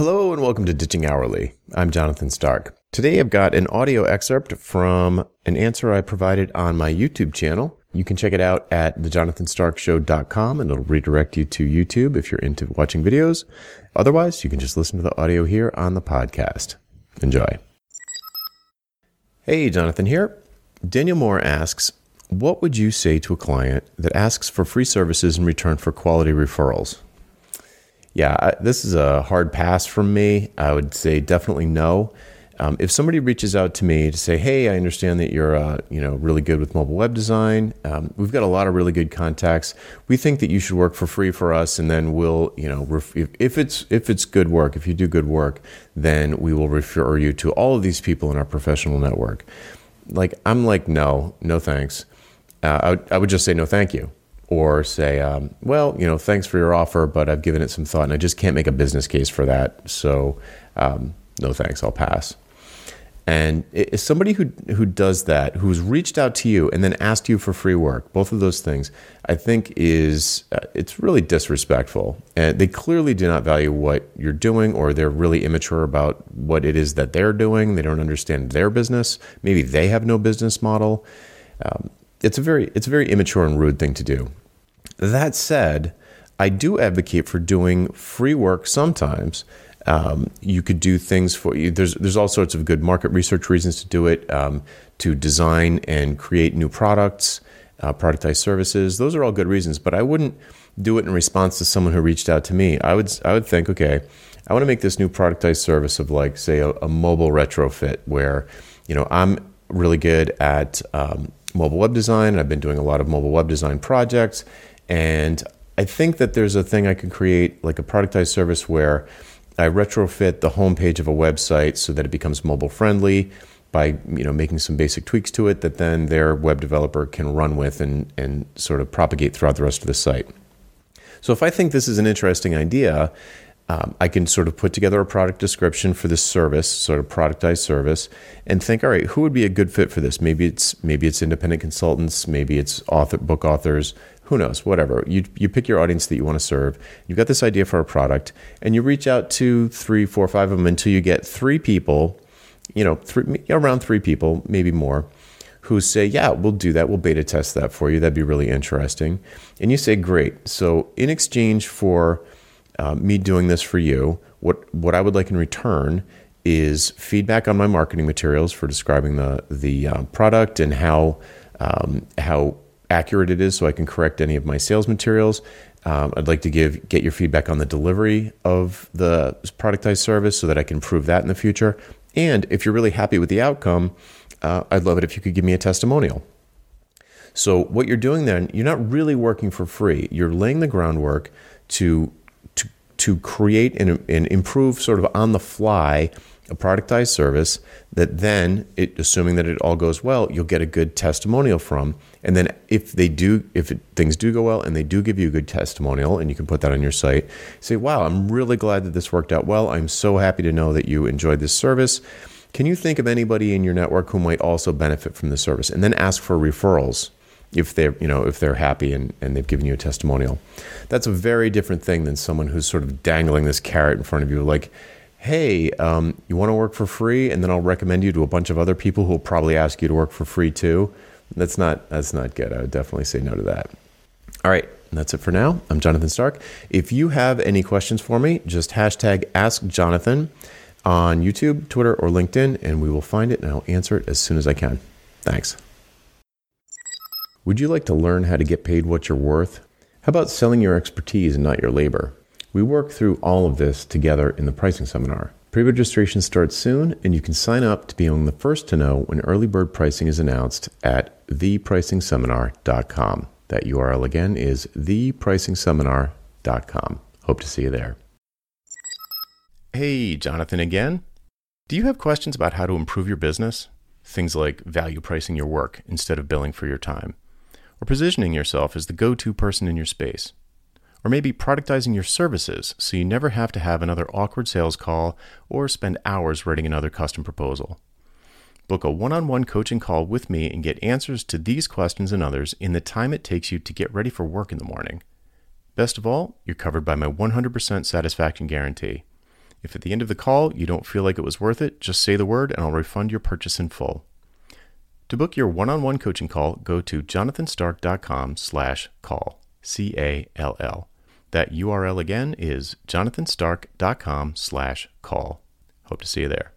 Hello and welcome to Ditching Hourly. I'm Jonathan Stark. Today I've got an audio excerpt from an answer I provided on my YouTube channel. You can check it out at thejonathanstarkshow.com and it'll redirect you to YouTube if you're into watching videos. Otherwise, you can just listen to the audio here on the podcast. Enjoy. Hey, Jonathan here. Daniel Moore asks, what would you say to a client that asks for free services in return for quality referrals? Yeah, I, this is a hard pass from me. I would say definitely no. Um, if somebody reaches out to me to say, "Hey, I understand that you're, uh, you know, really good with mobile web design. Um, we've got a lot of really good contacts. We think that you should work for free for us, and then we'll, you know, ref- if, if it's if it's good work, if you do good work, then we will refer you to all of these people in our professional network." Like, I'm like, no, no thanks. Uh, I, would, I would just say no, thank you or say, um, well, you know, thanks for your offer, but I've given it some thought and I just can't make a business case for that. So, um, no thanks, I'll pass. And somebody who who does that, who's reached out to you and then asked you for free work. Both of those things, I think, is uh, it's really disrespectful. And they clearly do not value what you're doing, or they're really immature about what it is that they're doing. They don't understand their business. Maybe they have no business model. Um, it's a very it's a very immature and rude thing to do. That said, I do advocate for doing free work sometimes. Um, you could do things for you. There's there's all sorts of good market research reasons to do it. Um, to design and create new products, uh, productized services. Those are all good reasons. But I wouldn't do it in response to someone who reached out to me. I would I would think, okay, I want to make this new productized service of like say a, a mobile retrofit where you know I'm really good at um, mobile web design. I've been doing a lot of mobile web design projects and I think that there's a thing I could create, like a productized service where I retrofit the homepage of a website so that it becomes mobile friendly by you know making some basic tweaks to it that then their web developer can run with and, and sort of propagate throughout the rest of the site. So if I think this is an interesting idea, um, I can sort of put together a product description for this service, sort of productized service, and think, all right, who would be a good fit for this? Maybe it's maybe it's independent consultants, maybe it's author book authors, who knows, whatever. You, you pick your audience that you want to serve. You've got this idea for a product, and you reach out to three, four, five of them until you get three people, you know, three, around three people, maybe more, who say, Yeah, we'll do that. We'll beta test that for you. That'd be really interesting. And you say, Great. So, in exchange for uh, me doing this for you, what, what I would like in return is feedback on my marketing materials for describing the, the uh, product and how, um, how accurate it is so I can correct any of my sales materials. Um, I'd like to give get your feedback on the delivery of the productized service so that I can improve that in the future. And if you're really happy with the outcome, uh, I'd love it if you could give me a testimonial. So what you're doing then, you're not really working for free. You're laying the groundwork to to to create and, and improve sort of on the fly a productized service that then, it, assuming that it all goes well, you'll get a good testimonial from. And then if they do, if it, things do go well and they do give you a good testimonial, and you can put that on your site, say, "Wow, I'm really glad that this worked out well. I'm so happy to know that you enjoyed this service." Can you think of anybody in your network who might also benefit from the service? And then ask for referrals if they're you know if they're happy and, and they've given you a testimonial. That's a very different thing than someone who's sort of dangling this carrot in front of you, like hey, um, you want to work for free, and then I'll recommend you to a bunch of other people who will probably ask you to work for free too. That's not that's not good. I would definitely say no to that. All right, that's it for now. I'm Jonathan Stark. If you have any questions for me, just hashtag Ask Jonathan on YouTube, Twitter, or LinkedIn, and we will find it and I'll answer it as soon as I can. Thanks. Would you like to learn how to get paid what you're worth? How about selling your expertise and not your labor? We work through all of this together in the pricing seminar. Pre registration starts soon, and you can sign up to be among the first to know when early bird pricing is announced at thepricingseminar.com. That URL again is thepricingseminar.com. Hope to see you there. Hey, Jonathan again. Do you have questions about how to improve your business? Things like value pricing your work instead of billing for your time, or positioning yourself as the go to person in your space or maybe productizing your services so you never have to have another awkward sales call or spend hours writing another custom proposal. Book a one on one coaching call with me and get answers to these questions and others in the time it takes you to get ready for work in the morning. Best of all, you're covered by my 100% satisfaction guarantee. If at the end of the call you don't feel like it was worth it, just say the word and I'll refund your purchase in full. To book your one-on-one coaching call, go to jonathanstark.com slash call, C-A-L-L. That URL again is jonathanstark.com slash call. Hope to see you there.